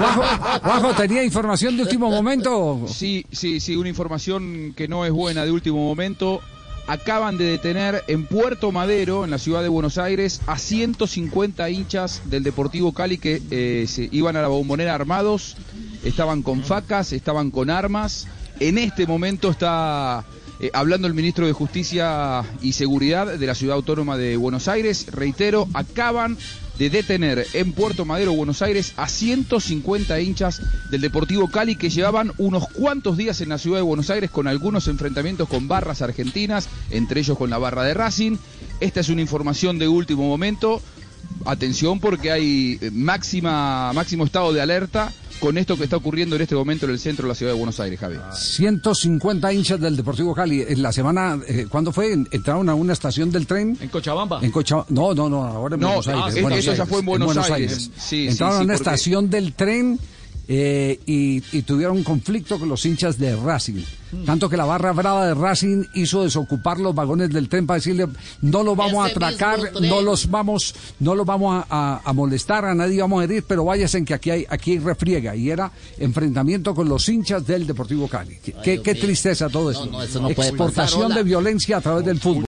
Juanjo, ¿tenía información de último momento? Sí, sí, sí, una información que no es buena de último momento. Acaban de detener en Puerto Madero, en la ciudad de Buenos Aires, a 150 hinchas del Deportivo Cali que eh, se iban a la bombonera armados, estaban con facas, estaban con armas. En este momento está eh, hablando el ministro de Justicia y Seguridad de la Ciudad Autónoma de Buenos Aires. Reitero, acaban de detener en Puerto Madero, Buenos Aires, a 150 hinchas del Deportivo Cali que llevaban unos cuantos días en la ciudad de Buenos Aires con algunos enfrentamientos con barras argentinas, entre ellos con la barra de Racing. Esta es una información de último momento. Atención porque hay eh, máxima, máximo estado de alerta con esto que está ocurriendo en este momento en el centro de la ciudad de Buenos Aires, Javi. 150 hinchas del Deportivo Cali. En la semana, eh, ¿cuándo fue? ¿Entraron a una estación del tren? En Cochabamba. En Cochabamba. No, no, no, ahora en No, Buenos ah, Aires. es- Buenos eso ya fue en Buenos Aires. Aires. Sí, Entraron sí, a una porque- estación del tren eh, y, y tuvieron un conflicto con los hinchas de Racing. Hmm. Tanto que la barra brava de Racing hizo desocupar los vagones del tren para decirle no los vamos a atracar, no los vamos, no los vamos a, a- a molestar, a nadie vamos a herir, pero váyanse en que aquí hay, aquí hay refriega. Y era enfrentamiento con los hinchas del Deportivo Cali. Qué, tristeza todo esto. No, eso no puede pasar, Exportación de violencia a través del fútbol.